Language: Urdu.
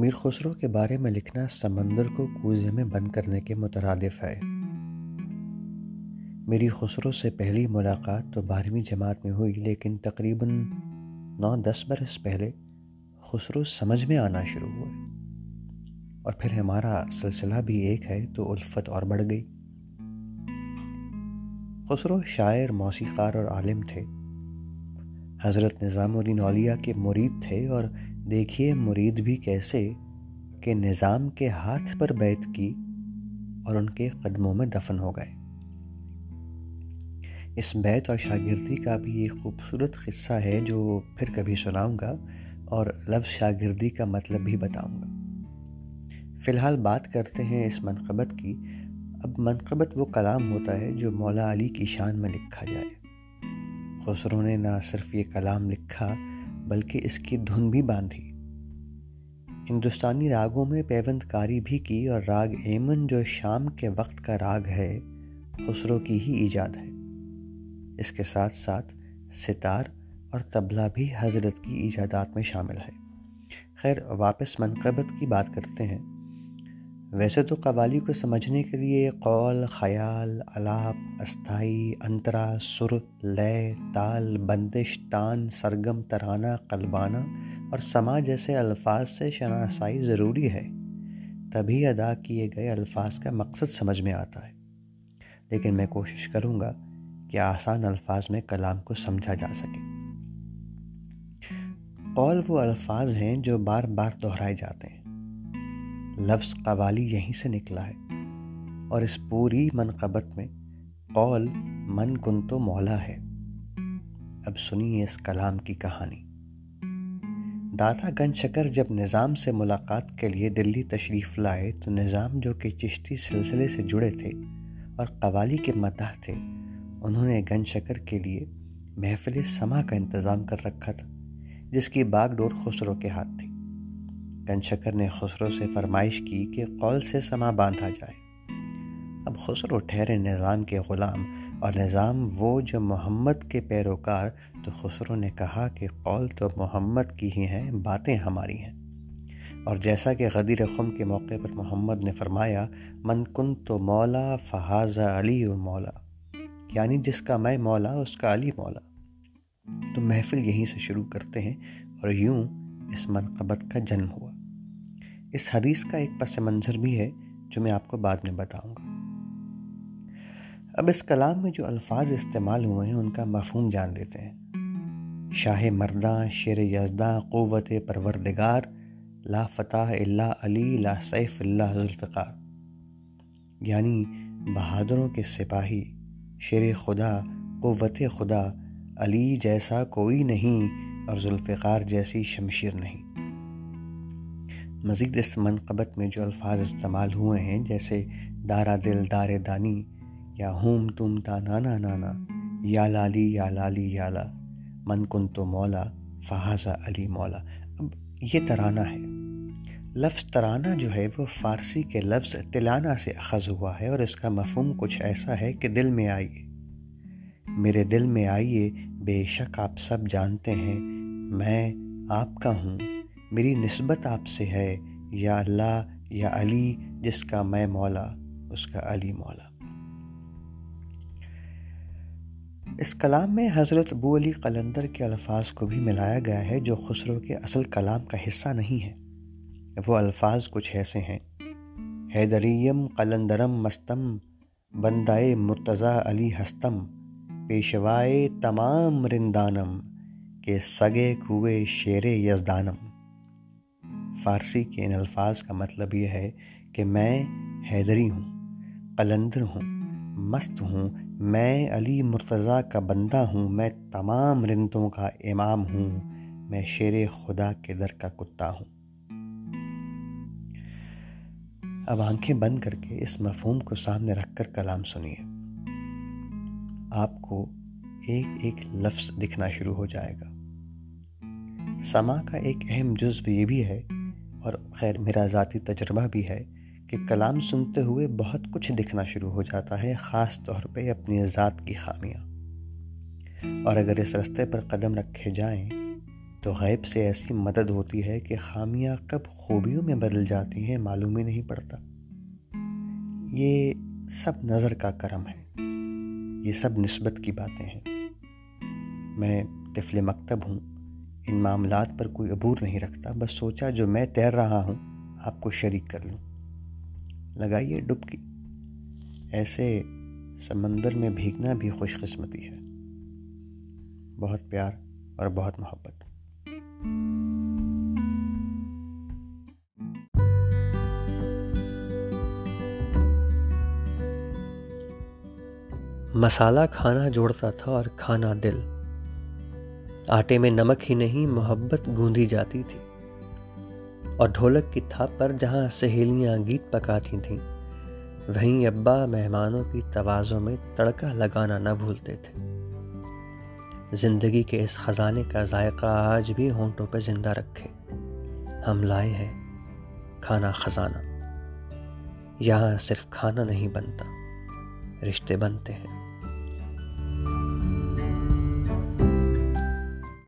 امیر خسرو کے بارے میں لکھنا سمندر کو کوزے میں بند کرنے کے مترادف ہے۔ میری خسرو سے پہلی ملاقات تو بارہویں جماعت میں ہوئی، لیکن تقریباً نو دس برس پہلے خسرو سمجھ میں آنا شروع ہوئے۔ اور پھر ہمارا سلسلہ بھی ایک ہے تو الفت اور بڑھ گئی۔ خسرو شاعر، موسیقار اور عالم تھے۔ حضرت نظام الدین اولیاء کے مرید تھے اور دیکھیے مرید بھی کیسے کہ نظام کے ہاتھ پر بیت کی اور ان کے قدموں میں دفن ہو گئے۔ اس بیت اور شاگردی کا بھی ایک خوبصورت قصہ ہے جو پھر کبھی سناؤں گا اور لفظ شاگردی کا مطلب بھی بتاؤں گا۔ فی الحال بات کرتے ہیں اس منقبت کی۔ اب منقبت وہ کلام ہوتا ہے جو مولا علی کی شان میں لکھا جائے۔ خسرو نے نہ صرف یہ کلام لکھا بلکہ اس کی دھن بھی باندھی۔ ہندوستانی راگوں میں پیوند کاری بھی کی اور راگ ایمن جو شام کے وقت کا راگ ہے، خسرو کی ہی ایجاد ہے۔ اس کے ساتھ ساتھ ستار اور طبلہ بھی حضرت کی ایجادات میں شامل ہے۔ خیر، واپس منقبت کی بات کرتے ہیں۔ ویسے تو قوالی کو سمجھنے کے لیے قول، خیال الاپ استھائی، انترا، سر، لے، تال، بندش، تان، سرگم ترانہ قلبانہ اور سما جیسے الفاظ سے شناسائی ضروری ہے۔ تبھی ادا کیے گئے الفاظ کا مقصد سمجھ میں آتا ہے۔ لیکن میں کوشش کروں گا کہ آسان الفاظ میں کلام کو سمجھا جا سکے۔ قول وہ الفاظ ہیں جو بار بار دہرائے جاتے ہیں۔ لفظ قوالی یہیں سے نکلا ہے اور اس پوری منقبت میں قول من کن تو مولا ہے۔ اب سنیے اس کلام کی کہانی۔ داتا گن شکر جب نظام سے ملاقات کے لیے دلی تشریف لائے تو نظام جو کہ چشتی سلسلے سے جڑے تھے اور قوالی کے مداح تھے، انہوں نے گن شکر کے لیے محفل سما کا انتظام کر رکھا تھا، جس کی باغ ڈور خسرو کے ہاتھ تھی۔ گن شکر نے خسرو سے فرمائش کی کہ قول سے سما باندھا جائے۔ اب خسرو ٹھہرے نظام کے غلام اور نظام وہ جو محمد کے پیروکار، تو خسرو نے کہا کہ قول تو محمد کی ہی ہیں، باتیں ہماری ہیں۔ اور جیسا کہ غدیر خم کے موقع پر محمد نے فرمایا، من کن تو مولا فحاظ علی و مولا یعنی جس کا میں مولا، اس کا علی مولا۔ تو محفل یہیں سے شروع کرتے ہیں اور یوں اس منقبت کا جنم ہوا۔ اس حدیث کا ایک پس منظر بھی ہے جو میں آپ کو بعد میں بتاؤں گا۔ اب اس کلام میں جو الفاظ استعمال ہوئے ہیں، ان کا مفہوم جان لیتے ہیں۔ شاہ مرداں، شیر یزداں، قوت پروردگار، لا فتح اللہ علی، لا سیف اللہ ذوالفقار یعنی بہادروں کے سپاہی، شیر خدا، قوت خدا، علی جیسا کوئی نہیں اور ذوالفقار جیسی شمشیر نہیں۔ مزید اس منقبت میں جو الفاظ استعمال ہوئے ہیں، جیسے دارا دل دار دانی، یا ہوم تم تا نانا نانا، یا لالی یا لالی یالا، من کن تو مولا، فہذا علی مولا۔ اب یہ ترانہ ہے۔ لفظ ترانہ جو ہے، وہ فارسی کے لفظ تلانہ سے اخذ ہوا ہے، اور اس کا مفہوم کچھ ایسا ہے کہ دل میں آئیے۔ میرے دل میں آئیے، بے شک آپ سب جانتے ہیں، میں آپ کا ہوں۔ میری نسبت آپ سے ہے یا اللہ یا علی، جس کا میں مولا، اس کا علی مولا۔ اس کلام میں حضرت ابو علی قلندر کے الفاظ کو بھی ملایا گیا ہے جو خسرو کے اصل کلام کا حصہ نہیں ہے۔ وہ الفاظ کچھ ایسے ہیں۔ حیدریم قلندرم مستم، بندائے مرتضی علی ہستم، پیشوائے تمام رندانم، کے سگے کوئے شیر یزدانم۔ فارسی کے ان الفاظ کا مطلب یہ ہے کہ میں حیدری ہوں، قلندر ہوں، مست ہوں، میں علی مرتضیٰ کا بندہ ہوں، میں تمام رندوں کا امام ہوں، میں شیر خدا کے در کا کتا ہوں۔ اب آنکھیں بند کر کے اس مفہوم کو سامنے رکھ کر کلام سنیے۔ آپ کو ایک ایک لفظ دکھنا شروع ہو جائے گا۔ سما کا ایک اہم جزو یہ بھی ہے اور خیر میرا ذاتی تجربہ بھی ہے کہ کلام سنتے ہوئے بہت کچھ دکھنا شروع ہو جاتا ہے، خاص طور پہ اپنی ذات کی خامیاں۔ اور اگر اس رستے پر قدم رکھے جائیں تو غیب سے ایسی مدد ہوتی ہے کہ خامیاں کب خوبیوں میں بدل جاتی ہیں معلوم ہی نہیں پڑتا۔ یہ سب نظر کا کرم ہے۔ یہ سب نسبت کی باتیں ہیں۔ میں طفل مکتب ہوں۔ ان معاملات پر کوئی عبور نہیں رکھتا، بس سوچا جو میں تیر رہا ہوں، آپ کو شریک کر لوں۔ لگائیے ڈبکی۔ ایسے سمندر میں بھیگنا بھی خوش قسمتی ہے۔ بہت پیار اور بہت محبت۔ مسالہ کھانا جوڑتا تھا اور کھانا دل۔ آٹے میں نمک ہی نہیں، محبت گوندھی جاتی تھی۔ اور ڈھولک کی تھاپ پر جہاں سہیلیاں گیت پکاتی تھیں، وہیں ابا مہمانوں کی توازوں میں تڑکا لگانا نہ بھولتے تھے۔ زندگی کے اس خزانے کا ذائقہ آج بھی ہونٹوں پہ زندہ رکھے۔ ہم لائے ہیں کھانا خزانہ۔ یہاں صرف کھانا نہیں بنتا، رشتے بنتے ہیں۔